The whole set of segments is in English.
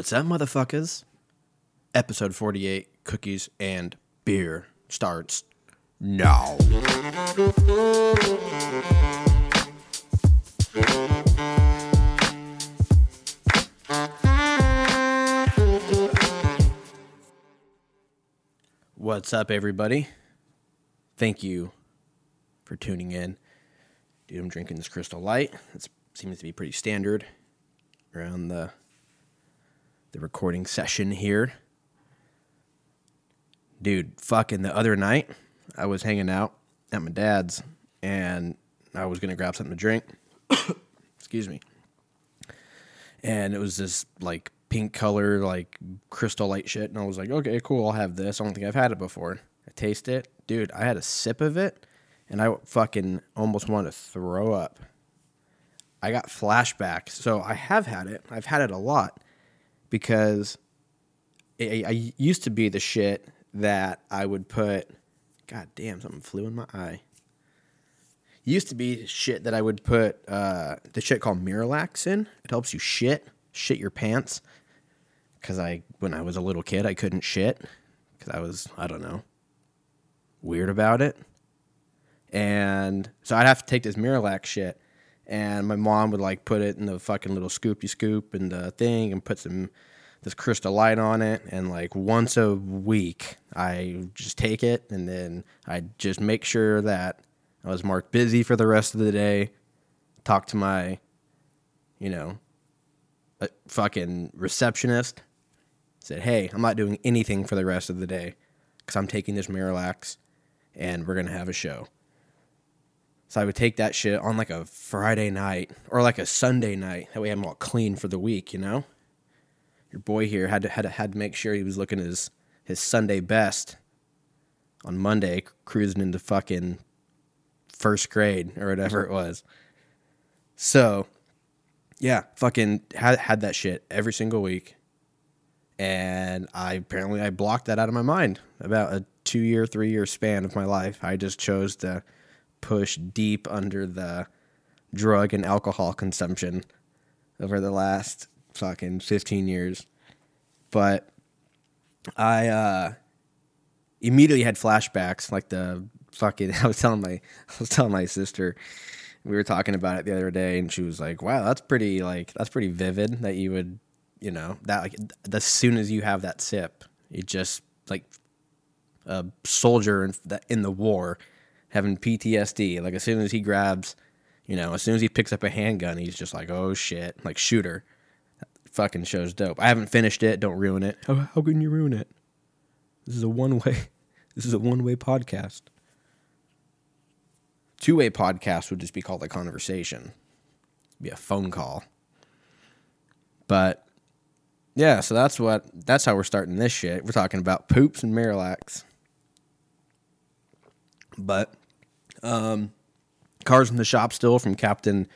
What's up, motherfuckers? Episode 48 Cookies and Beer starts now. What's up, everybody? Thank you for tuning in. Dude, I'm drinking this Crystal Light. It seems to be pretty standard around the the recording session here. Dude, fucking the other night, I was hanging out at my dad's and I was gonna grab something to drink. Excuse me. And it was this like pink color, like crystal light shit. And I was like, okay, cool, I'll have this. I don't think I've had it before. I taste it. Dude, I had a sip of it and I fucking almost wanted to throw up. I got flashbacks. So I have had it. I've had it a lot because I, I used to be the shit that I would put. God damn, something flew in my eye. Used to be shit that I would put uh, the shit called Miralax in. It helps you shit, shit your pants. Because I, when I was a little kid, I couldn't shit because I was, I don't know, weird about it. And so I'd have to take this Miralax shit and my mom would like put it in the fucking little scoopy scoop and the thing and put some this crystal light on it. And like once a week i just take it and then i just make sure that i was marked busy for the rest of the day talk to my you know uh, fucking receptionist said hey i'm not doing anything for the rest of the day because i'm taking this miralax and we're gonna have a show so I would take that shit on like a Friday night or like a Sunday night. That way I'm all clean for the week, you know? Your boy here had to had to, had to make sure he was looking his his Sunday best on Monday, cruising into fucking first grade or whatever it was. So, yeah, fucking had had that shit every single week. And I apparently I blocked that out of my mind about a 2 year, 3 year span of my life. I just chose to push deep under the drug and alcohol consumption over the last fucking 15 years. But I uh, immediately had flashbacks like the fucking I was telling my I was telling my sister we were talking about it the other day and she was like, "Wow, that's pretty like that's pretty vivid that you would, you know, that like as soon as you have that sip, you just like a soldier in, in the war having PTSD. Like as soon as he grabs, you know, as soon as he picks up a handgun, he's just like, oh shit, like shooter. That fucking show's dope. I haven't finished it. Don't ruin it. How, how can you ruin it? This is a one way. This is a one way podcast. Two way podcast would just be called a conversation. It'd be a phone call. But yeah, so that's what that's how we're starting this shit. We're talking about poops and Miralax. But um, cars in the shop still from Captain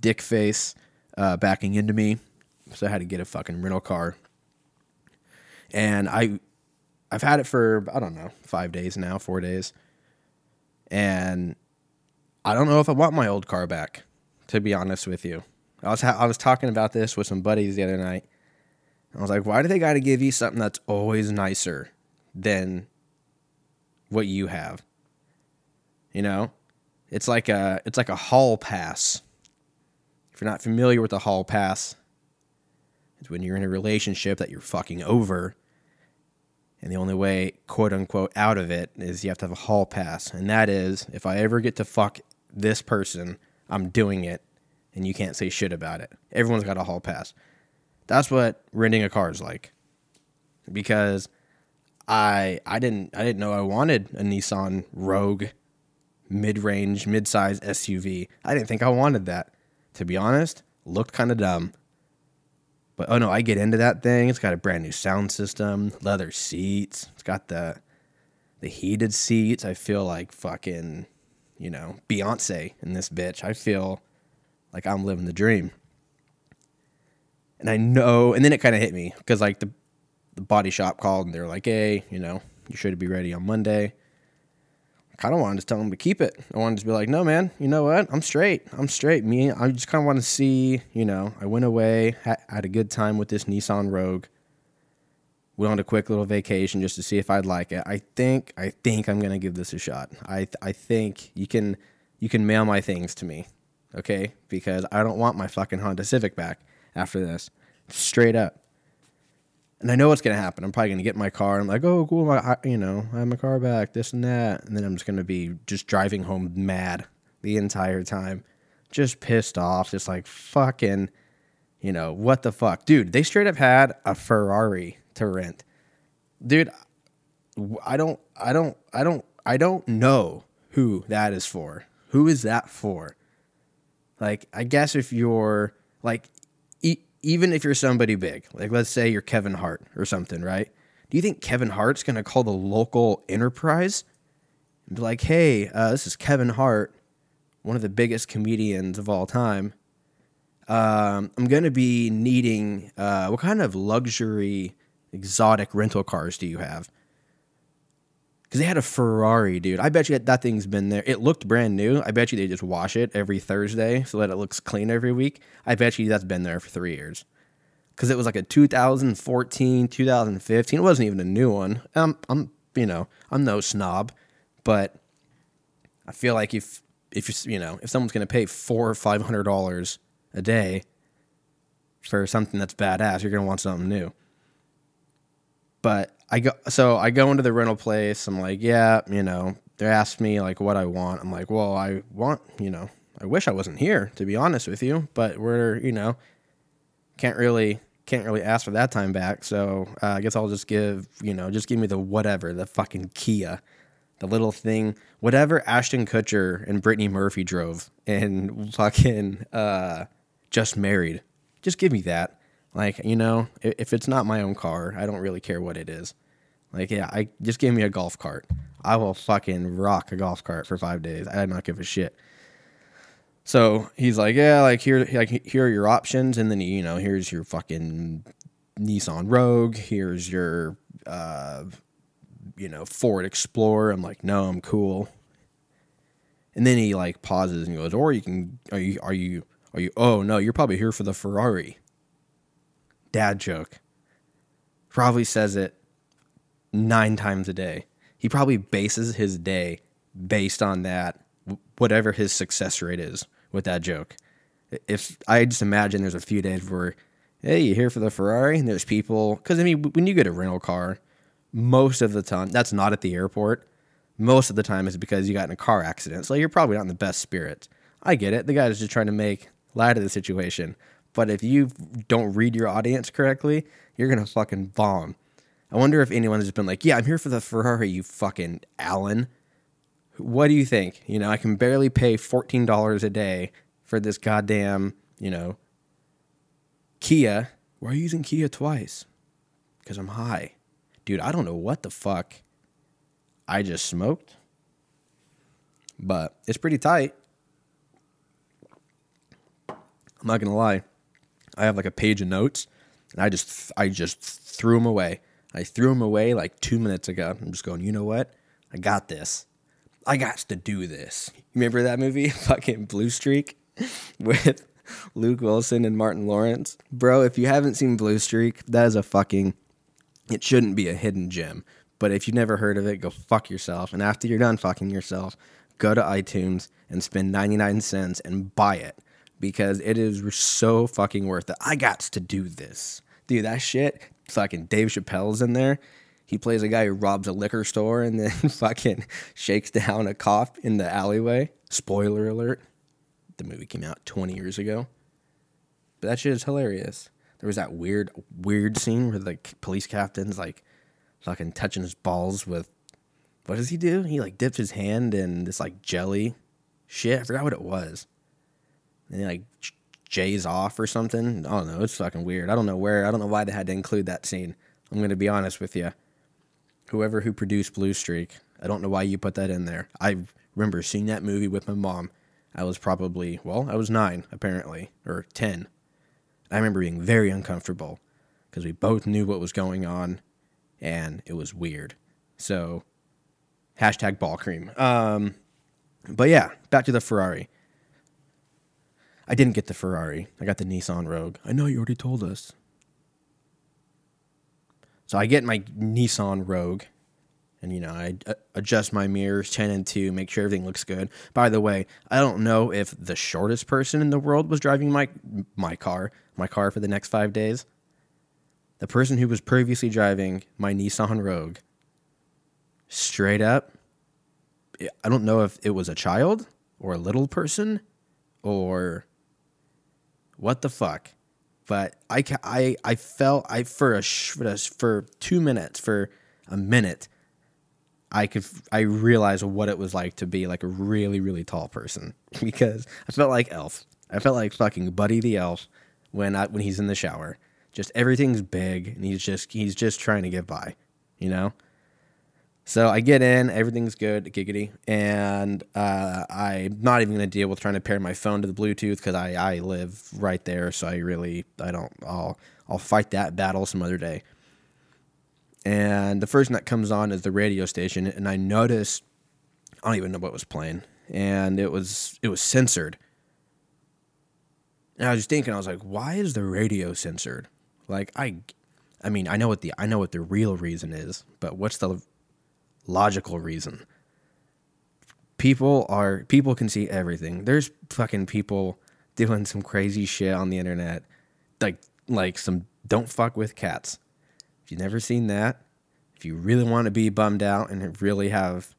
Dickface uh, backing into me, so I had to get a fucking rental car. And I, I've had it for I don't know five days now, four days, and I don't know if I want my old car back. To be honest with you, I was ha- I was talking about this with some buddies the other night. I was like, why do they got to give you something that's always nicer than what you have? You know, it's like a it's like a hall pass. If you're not familiar with the hall pass, it's when you're in a relationship that you're fucking over. And the only way, quote unquote, out of it is you have to have a hall pass. And that is, if I ever get to fuck this person, I'm doing it. And you can't say shit about it. Everyone's got a hall pass. That's what renting a car is like. Because I I didn't I didn't know I wanted a Nissan Rogue mid-range, mid-size SUV. I didn't think I wanted that. To be honest, looked kind of dumb. But oh no, I get into that thing. It's got a brand new sound system, leather seats. It's got the the heated seats. I feel like fucking, you know, Beyonce in this bitch. I feel like I'm living the dream. And I know, and then it kind of hit me because like the the body shop called and they were like, "Hey, you know, you should be ready on Monday." Kind of wanted to tell him to keep it. I wanted to just be like, no, man, you know what? I'm straight. I'm straight. Me, I just kind of want to see, you know, I went away, ha- had a good time with this Nissan Rogue. Went on a quick little vacation just to see if I'd like it. I think, I think I'm gonna give this a shot. I, I think you can, you can mail my things to me, okay? Because I don't want my fucking Honda Civic back after this, straight up and I know what's gonna happen. I'm probably gonna get my car. And I'm like, oh, cool, I, you know, I have my car back, this and that, and then I'm just gonna be just driving home mad the entire time, just pissed off, just like fucking, you know, what the fuck, dude? They straight up had a Ferrari to rent, dude. I don't, I don't, I don't, I don't know who that is for. Who is that for? Like, I guess if you're like even if you're somebody big, like let's say you're Kevin Hart or something, right? Do you think Kevin Hart's going to call the local enterprise and be like, hey, uh, this is Kevin Hart, one of the biggest comedians of all time. Um, I'm going to be needing uh, what kind of luxury, exotic rental cars do you have? Because they had a Ferrari, dude. I bet you that, thing's been there. It looked brand new. I bet you they just wash it every Thursday so that it looks clean every week. I bet you that's been there for three years. Because it was like a 2014, 2015. It wasn't even a new one. I'm, I'm, you know, I'm no snob, but I feel like if, if you, you know, if someone's gonna pay four or five hundred dollars a day for something that's badass, you're gonna want something new. But I go so I go into the rental place. I'm like, yeah, you know, they asked me like what I want. I'm like, well, I want, you know, I wish I wasn't here to be honest with you, but we're, you know, can't really can't really ask for that time back. So uh, I guess I'll just give, you know, just give me the whatever, the fucking Kia, the little thing, whatever Ashton Kutcher and Brittany Murphy drove and fucking uh, just married. Just give me that. Like, you know, if it's not my own car, I don't really care what it is. Like, yeah, I just give me a golf cart. I will fucking rock a golf cart for five days. I do not give a shit. So he's like, yeah, like here, like here are your options, and then you know, here's your fucking Nissan Rogue. Here's your, uh, you know, Ford Explorer. I'm like, no, I'm cool. And then he like pauses and goes, or you can, are you, are you, are you? Oh no, you're probably here for the Ferrari dad joke. Probably says it nine times a day. He probably bases his day based on that, whatever his success rate is with that joke. If I just imagine there's a few days where, hey, you're here for the Ferrari? And there's people, because I mean, when you get a rental car, most of the time, that's not at the airport. Most of the time, is because you got in a car accident. So you're probably not in the best spirits. I get it. The guy's just trying to make light of the situation. But if you don't read your audience correctly, you're gonna fucking bomb. I wonder if anyone has been like, "Yeah, I'm here for the Ferrari, you fucking Allen." What do you think? You know, I can barely pay fourteen dollars a day for this goddamn, you know, Kia. Why are you using Kia twice? Because I'm high, dude. I don't know what the fuck I just smoked, but it's pretty tight. I'm not gonna lie. I have like a page of notes, and I just I just threw them away. I threw them away like two minutes ago. I'm just going, you know what? I got this. I got to do this. You remember that movie, fucking Blue Streak, with Luke Wilson and Martin Lawrence, bro? If you haven't seen Blue Streak, that is a fucking. It shouldn't be a hidden gem, but if you've never heard of it, go fuck yourself. And after you're done fucking yourself, go to iTunes and spend 99 cents and buy it because it is so fucking worth it. I got to do this. Dude, that shit, fucking Dave Chappelle's in there. He plays a guy who robs a liquor store and then fucking shakes down a cop in the alleyway. Spoiler alert. The movie came out 20 years ago. But that shit is hilarious. There was that weird, weird scene where the police captain's like fucking touching his balls with what does he do? He like dips his hand in this like jelly shit. I forgot what it was and like jays off or something. I don't know. It's fucking weird. I don't know where. I don't know why they had to include that scene. I'm gonna be honest with you. Whoever who produced Blue Streak, I don't know why you put that in there. I remember seeing that movie with my mom. I was probably well, I was nine apparently or ten. I remember being very uncomfortable because we both knew what was going on, and it was weird. So Hashtag ball cream. Um, but yeah, back to the Ferrari. I didn't get the Ferrari. I got the Nissan Rogue. I know you already told us. So I get my Nissan Rogue, and you know I adjust my mirrors 10 and 2, make sure everything looks good. By the way, I don't know if the shortest person in the world was driving my my car, my car for the next 5 days. The person who was previously driving my Nissan Rogue straight up I don't know if it was a child or a little person or what the fuck but I, I, I felt I for a for, two minutes for a minute I could I realized what it was like to be like a really really tall person because I felt like Elf. I felt like fucking Buddy the Elf when I, when he's in the shower. Just everything's big and he's just he's just trying to get by, you know. So I get in, everything's good, giggity, and uh, I'm not even gonna deal with trying to pair my phone to the Bluetooth because I, I live right there, so I really I don't I'll I'll fight that battle some other day. And the first thing that comes on is the radio station, and I notice I don't even know what was playing, and it was it was censored. And I was just thinking, I was like, why is the radio censored? Like I, I mean, I know what the I know what the real reason is, but what's the logical reason. People are people can see everything. There's fucking people doing some crazy shit on the internet. Like like some don't fuck with cats. If you've never seen that, if you really want to be bummed out and really have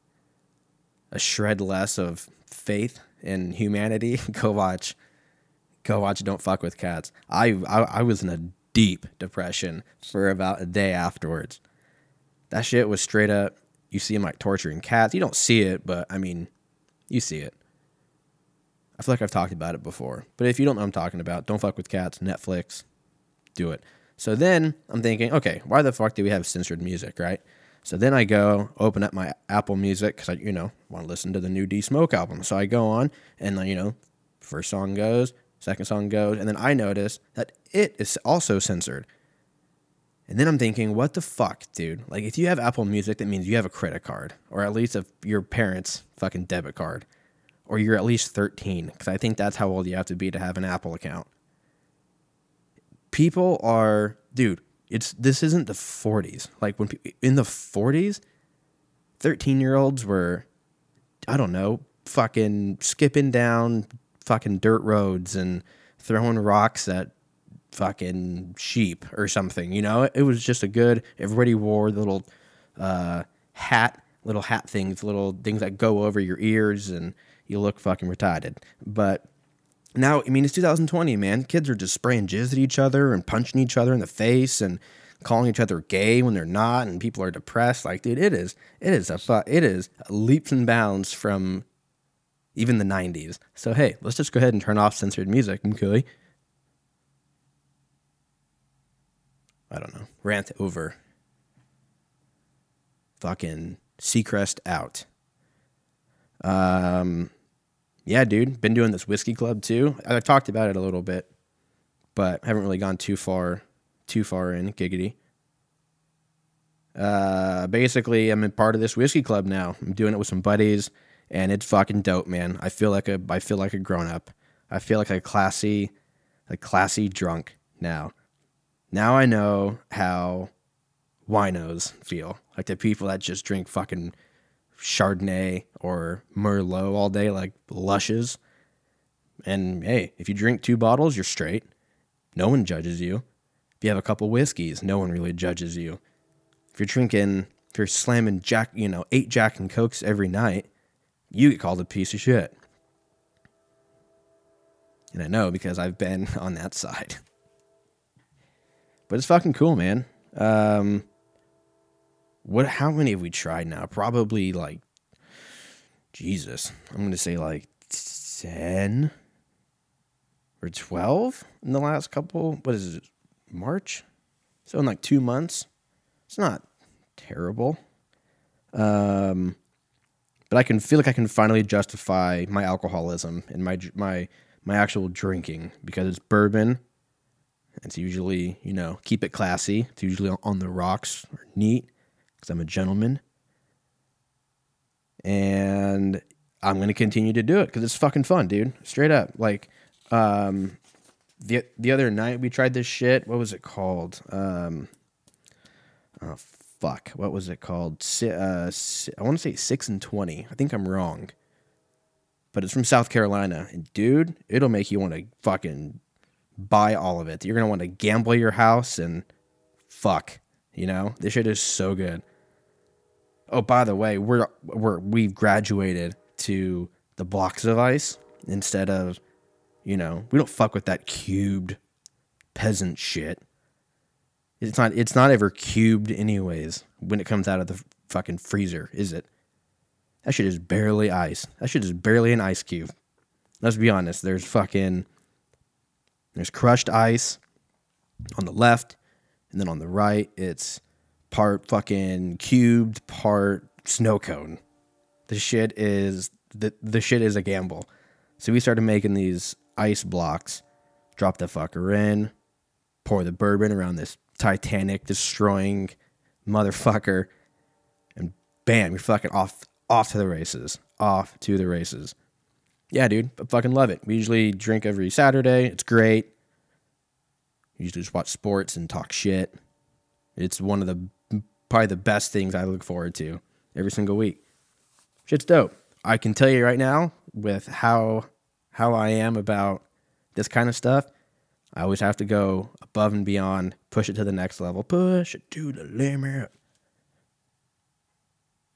a shred less of faith in humanity, go watch go watch Don't Fuck with Cats. I, I I was in a deep depression for about a day afterwards. That shit was straight up you see him like torturing cats. You don't see it, but I mean, you see it. I feel like I've talked about it before. But if you don't know what I'm talking about, don't fuck with cats, Netflix, do it. So then I'm thinking, okay, why the fuck do we have censored music, right? So then I go open up my Apple Music because I, you know, want to listen to the new D Smoke album. So I go on and, then you know, first song goes, second song goes, and then I notice that it is also censored. And then I'm thinking, what the fuck, dude? Like, if you have Apple Music, that means you have a credit card, or at least a, your parents' fucking debit card, or you're at least 13, because I think that's how old you have to be to have an Apple account. People are, dude. It's this isn't the 40s. Like when in the 40s, 13 year olds were, I don't know, fucking skipping down fucking dirt roads and throwing rocks at fucking sheep or something. You know, it was just a good. Everybody wore the little uh, hat, little hat things, little things that go over your ears, and you look fucking retarded. But now, I mean, it's 2020, man. Kids are just spraying jizz at each other and punching each other in the face and calling each other gay when they're not, and people are depressed. Like, dude, it is, it is a, it is leaps and bounds from even the 90s. So hey, let's just go ahead and turn off censored music, okay? I don't know, rant over. Fucking Seacrest out. Um, yeah, dude, been doing this whiskey club too. I talked about it a little bit, but haven't really gone too far, too far in giggity. Uh, basically, I'm in part of this whiskey club now. I'm doing it with some buddies, and it's fucking dope, man. I feel like a, I feel like a grown up. I feel like a classy, a classy drunk now. Now I know how winos feel. Like the people that just drink fucking Chardonnay or Merlot all day, like lushes. And hey, if you drink two bottles, you're straight. No one judges you. If you have a couple whiskeys, no one really judges you. If you're drinking, if you're slamming Jack, you know, eight Jack and Cokes every night, you get called a piece of shit. And I know because I've been on that side. But it's fucking cool, man. Um, what? How many have we tried now? Probably like, Jesus. I'm gonna say like ten or twelve in the last couple. What is it? March. So in like two months. It's not terrible. Um, but I can feel like I can finally justify my alcoholism and my my my actual drinking because it's bourbon it's usually, you know, keep it classy. It's usually on the rocks or neat because I'm a gentleman. and I'm gonna continue to do it because it's fucking fun, dude. Straight up, like, um, the the other night we tried this shit. What was it called? Um, oh fuck, what was it called? Si- uh, si- I want to say six and twenty. I think I'm wrong, but it's from South Carolina, and dude, it'll make you want to fucking buy all of it. You're gonna want to gamble your house and fuck. You know, this shit is so good. Oh, by the way, we're we're we've graduated to the blocks of ice instead of, you know, we don't fuck with that cubed peasant shit. It's not it's not ever cubed anyways when it comes out of the fucking freezer, is it? That shit is barely ice. That shit is barely an ice cube. Let's be honest. There's fucking there's crushed ice on the left, and then on the right, it's part fucking cubed, part snow cone. The shit is the the shit is a gamble. So we started making these ice blocks, drop the fucker in, pour the bourbon around this Titanic destroying motherfucker, and bam, you're fucking off off to the races. Off to the races. Yeah, dude, I fucking love it. We usually drink every Saturday. It's great. We usually just watch sports and talk shit. It's one of the probably the best things I look forward to every single week. Shit's dope. I can tell you right now with how how I am about this kind of stuff. I always have to go above and beyond, push it to the next level, push it to the limit.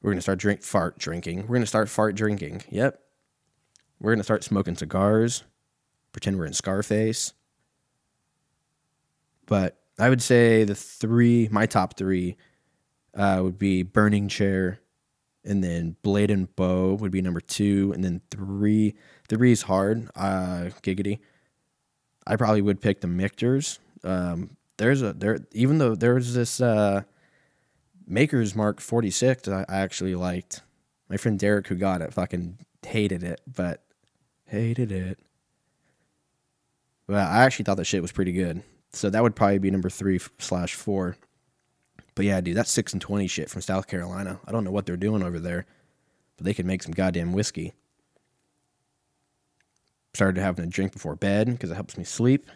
We're gonna start drink fart drinking. We're gonna start fart drinking. Yep. We're gonna start smoking cigars, pretend we're in Scarface. But I would say the three, my top three, uh, would be Burning Chair, and then Blade and Bow would be number two, and then three. Three is hard. Uh, giggity. I probably would pick the Michter's. Um, there's a there even though there's this uh, Maker's Mark 46 I, I actually liked. My friend Derek who got it fucking hated it, but hated it. Well, I actually thought that shit was pretty good. So that would probably be number three slash four. But yeah, dude, that's six and twenty shit from South Carolina. I don't know what they're doing over there, but they can make some goddamn whiskey. Started having a drink before bed because it helps me sleep,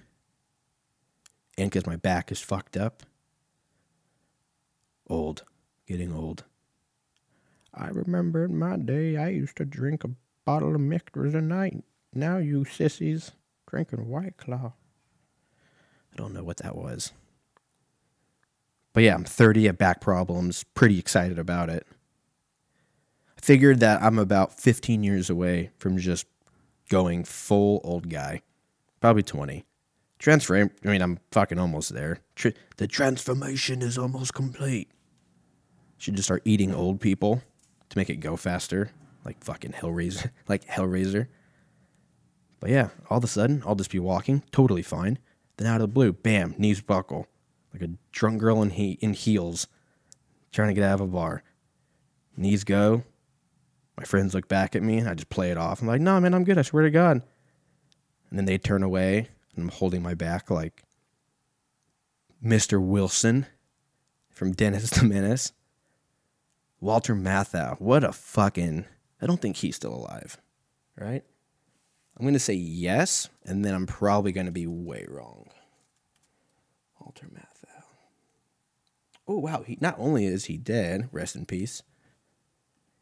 and because my back is fucked up. Old, getting old. I remember my day I used to drink a bottle of Michter's a night. Now you sissies drinking White Claw. I don't know what that was. But yeah, I'm 30 at back problems. Pretty excited about it. I figured that I'm about 15 years away from just going full old guy. Probably 20. Transfer, I mean, I'm fucking almost there. Tr- the transformation is almost complete. Should just start eating old people to make it go faster. Like fucking Hellraiser. like Hellraiser. But yeah, all of a sudden, I'll just be walking, totally fine. Then out of the blue, bam, knees buckle, like a drunk girl in he- in heels, trying to get out of a bar. Knees go. My friends look back at me, and I just play it off. I'm like, "No, man, I'm good. I swear to God." And then they turn away, and I'm holding my back like Mr. Wilson from Dennis the Menace. Walter Matthau, what a fucking. I don't think he's still alive, right? I'm going to say yes, and then I'm probably going to be way wrong. Walter Matthau. Oh, wow. He, not only is he dead, rest in peace,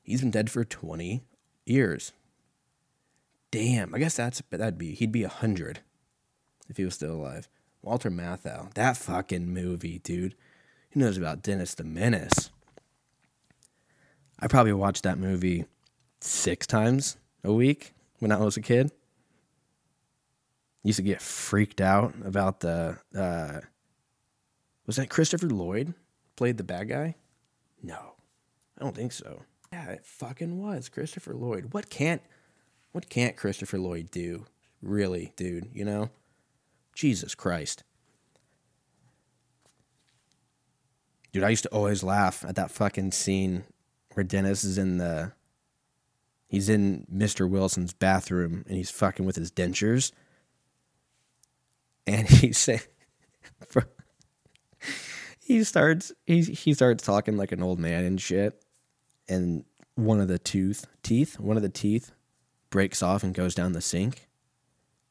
he's been dead for 20 years. Damn, I guess that's that'd be he'd be a 100 if he was still alive. Walter Matthau. That fucking movie, dude. Who knows about Dennis the Menace? I probably watched that movie six times a week when I was a kid used to get freaked out about the uh was that Christopher Lloyd played the bad guy? No. I don't think so. Yeah, it fucking was Christopher Lloyd. What can't what can't Christopher Lloyd do? Really, dude, you know? Jesus Christ. Dude, I used to always laugh at that fucking scene where Dennis is in the he's in Mr. Wilson's bathroom and he's fucking with his dentures and he said he starts he he starts talking like an old man and shit and one of the tooth teeth, one of the teeth breaks off and goes down the sink.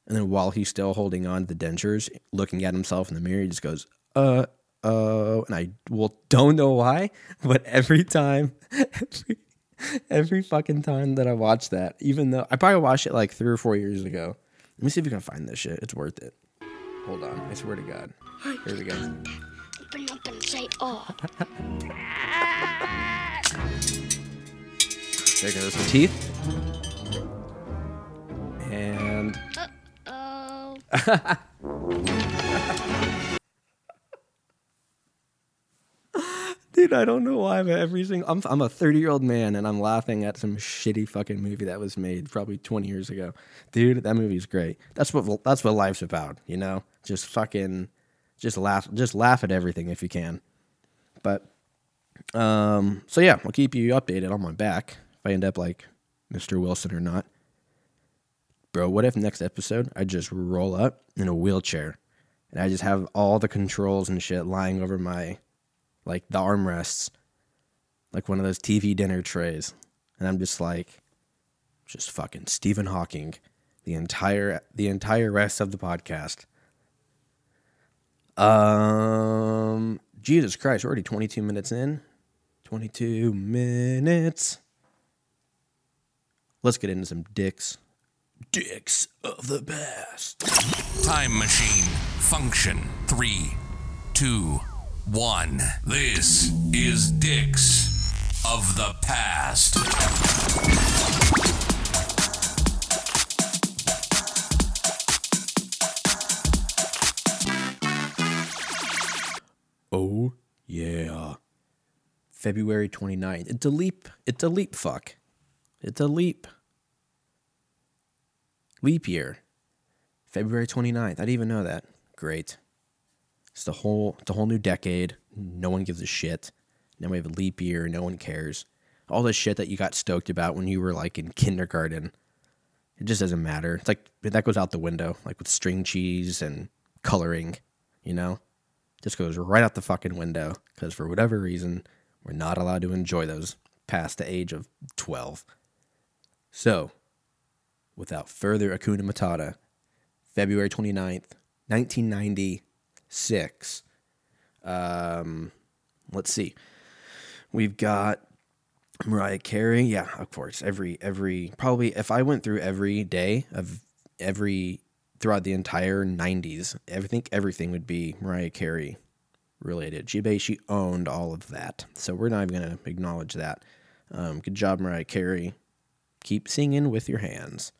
And then while he's still holding on to the dentures, looking at himself in the mirror, he just goes, uh, uh, and I well don't know why, but every time, every, every fucking time that I watch that, even though I probably watched it like three or four years ago. Let me see if we can find this shit. It's worth it. Hold on. I swear to God. Here we go. Open up and say, oh. There goes the teeth. And Oh. dude, I don't know why, but every single I'm I'm a 30 year old man and I'm laughing at some shitty fucking movie that was made probably 20 years ago. Dude, that movie's great. That's what that's what life's about, you know? Just fucking just laugh just laugh at everything if you can. But um so yeah, I'll keep you updated on my back if I end up like Mr. Wilson or not. Bro, what if next episode I just roll up in a wheelchair and I just have all the controls and shit lying over my like the armrests, like one of those TV dinner trays, and I'm just like, just fucking Stephen Hawking, the entire the entire rest of the podcast. Um, Jesus Christ, we're already 22 minutes in. 22 minutes. Let's get into some dicks. Dicks of the past. Time machine function three, two, one. This is Dicks of the Past. Oh, yeah. February 29th. It's a leap. It's a leap fuck. It's a leap. Leap year. February 29th. I didn't even know that. Great. It's the whole it's a whole new decade. No one gives a shit. Now we have a leap year, no one cares. All this shit that you got stoked about when you were like in kindergarten. It just doesn't matter. It's like that goes out the window, like with string cheese and coloring, you know? Just goes right out the fucking window because for whatever reason, we're not allowed to enjoy those past the age of 12. So, without further Hakuna Matata, February 29th, 1996. Um, let's see. We've got Mariah Carey. Yeah, of course. Every, every, probably if I went through every day of every, throughout the entire 90s, I think everything would be Mariah Carey related. She basically owned all of that. So we're not even going to acknowledge that. Um, good job, Mariah Carey. Keep singing with your hands.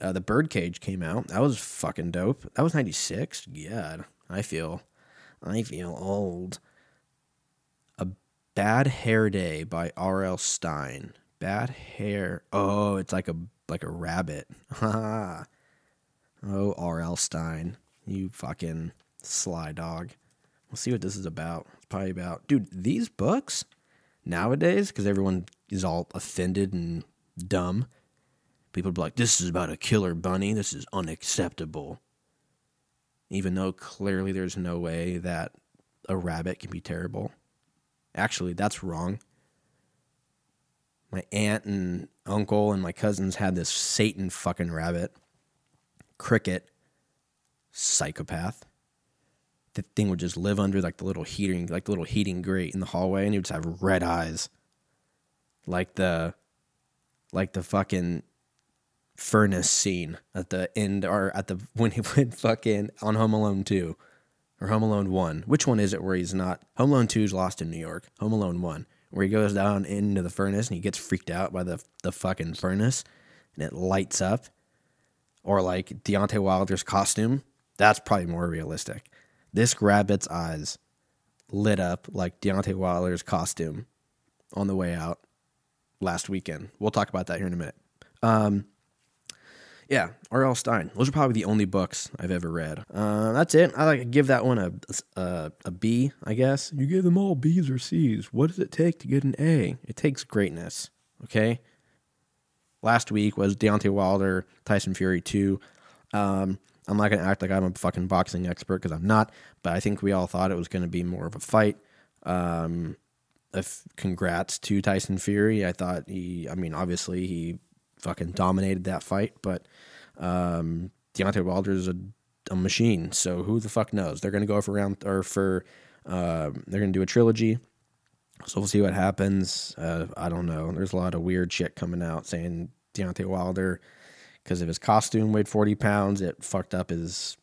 Uh, the Birdcage came out. That was fucking dope. That was 96. God, I feel, I feel old. A Bad Hair Day by R.L. Stine. Bad hair. Oh, it's like a like a rabbit. oh, R.L. Stine. You fucking sly dog. We'll see what this is about. It's probably about, dude, these books nowadays, because everyone is all offended and dumb. People be like, this is about a killer bunny. This is unacceptable. Even though clearly there's no way that a rabbit can be terrible. Actually, that's wrong. My aunt and uncle and my cousins had this Satan fucking rabbit. Cricket. Psychopath the thing would just live under like the little heating like the little heating grate in the hallway and he would just have red eyes like the like the fucking furnace scene at the end or at the when he went fucking on Home Alone 2 or Home Alone 1 which one is it where he's not? Home Alone 2 is lost in New York. Home Alone 1 where he goes down into the furnace and he gets freaked out by the the fucking furnace and it lights up. Or like Deontay Wilder's costume. That's probably more realistic. This rabbit's eyes lit up like Deontay Wilder's costume on the way out last weekend. We'll talk about that here in a minute. Um, yeah, R.L. Stine. Those are probably the only books I've ever read. Uh, that's it. I like give that one a, a a B, I guess. You give them all B's or C's. What does it take to get an A? It takes greatness. Okay. Last week was Deontay Wilder, Tyson Fury two. Um, I'm not going to act like I'm a fucking boxing expert because I'm not, but I think we all thought it was going to be more of a fight. Um, if congrats to Tyson Fury. I thought he, I mean, obviously he fucking dominated that fight, but um, Deontay Wilder is a, a machine. So who the fuck knows? They're gonna go for round or for uh, they're gonna do a trilogy. So we'll see what happens. Uh, I don't know. There's a lot of weird shit coming out saying Deontay Wilder, because of his costume, weighed 40 pounds. It fucked up his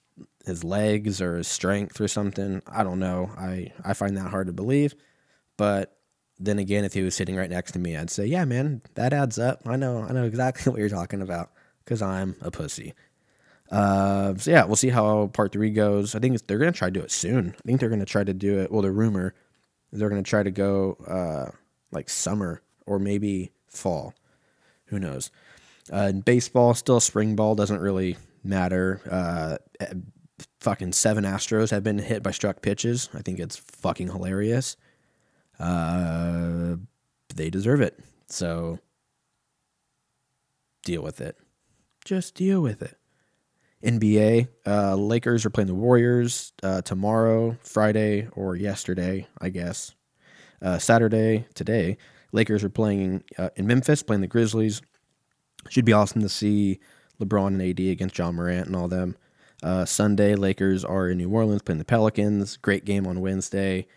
his legs or his strength or something. I don't know. I, I find that hard to believe. But then again, if he was sitting right next to me, I'd say, yeah, man, that adds up. I know. I know exactly what you're talking about because I'm a pussy. Uh, so yeah, we'll see how part three goes. I think they're gonna try to do it soon. I think they're gonna try to do it. Well, the rumor is they're gonna try to go uh, like summer or maybe fall. Who knows? Uh, baseball, still spring ball doesn't really matter. Uh, eh, fucking seven Astros have been hit by struck pitches. I think it's fucking hilarious. Uh, they deserve it. So deal with it. Just deal with it. NBA, uh, Lakers are playing the Warriors uh, tomorrow, Friday, or yesterday, I guess. Uh, Saturday, today, Lakers are playing uh, in Memphis, playing the Grizzlies. Should be awesome to see LeBron and AD against Ja Morant and all them. Uh, Sunday, Lakers are in New Orleans playing the Pelicans. Great game on Wednesday.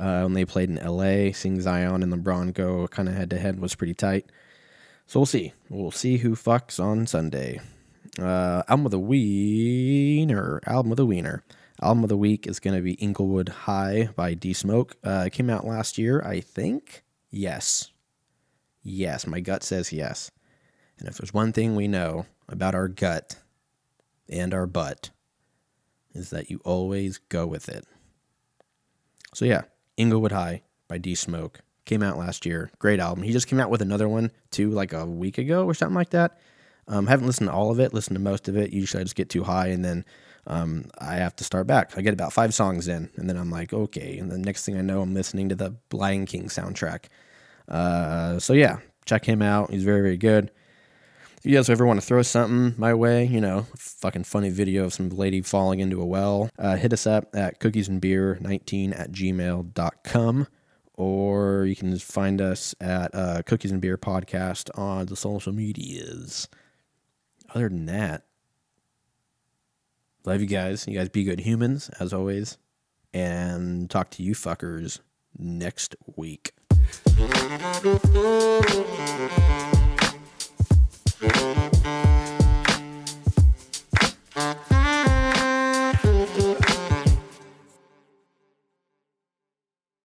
Uh, when they played in LA, seeing Zion and LeBron go kind of head to head was pretty tight. So we'll see. We'll see who fucks on Sunday. Uh, album of the wiener. Album of the wiener. Album of the week is going to be Inglewood High by D Smoke. Uh, it came out last year, I think. Yes. Yes, my gut says yes. And if there's one thing we know about our gut and our butt, is that you always go with it. So yeah, Inglewood High by D Smoke came out last year. Great album. He just came out with another one too, like a week ago or something like that. Um, haven't listened to all of it. Listened to most of it. Usually I just get too high and then um, I have to start back. I get about five songs in and then I'm like, okay. And the next thing I know, I'm listening to the Lion King soundtrack. Uh, so yeah, check him out. He's very very good. If you guys ever want to throw something my way, you know, fucking funny video of some lady falling into a well, uh, hit us up at cookiesandbeer19 at gmail.com. Or you can find us at uh, Cookies and Beer Podcast on the social medias. Other than that, love you guys. You guys be good humans, as always. And talk to you fuckers next week. Música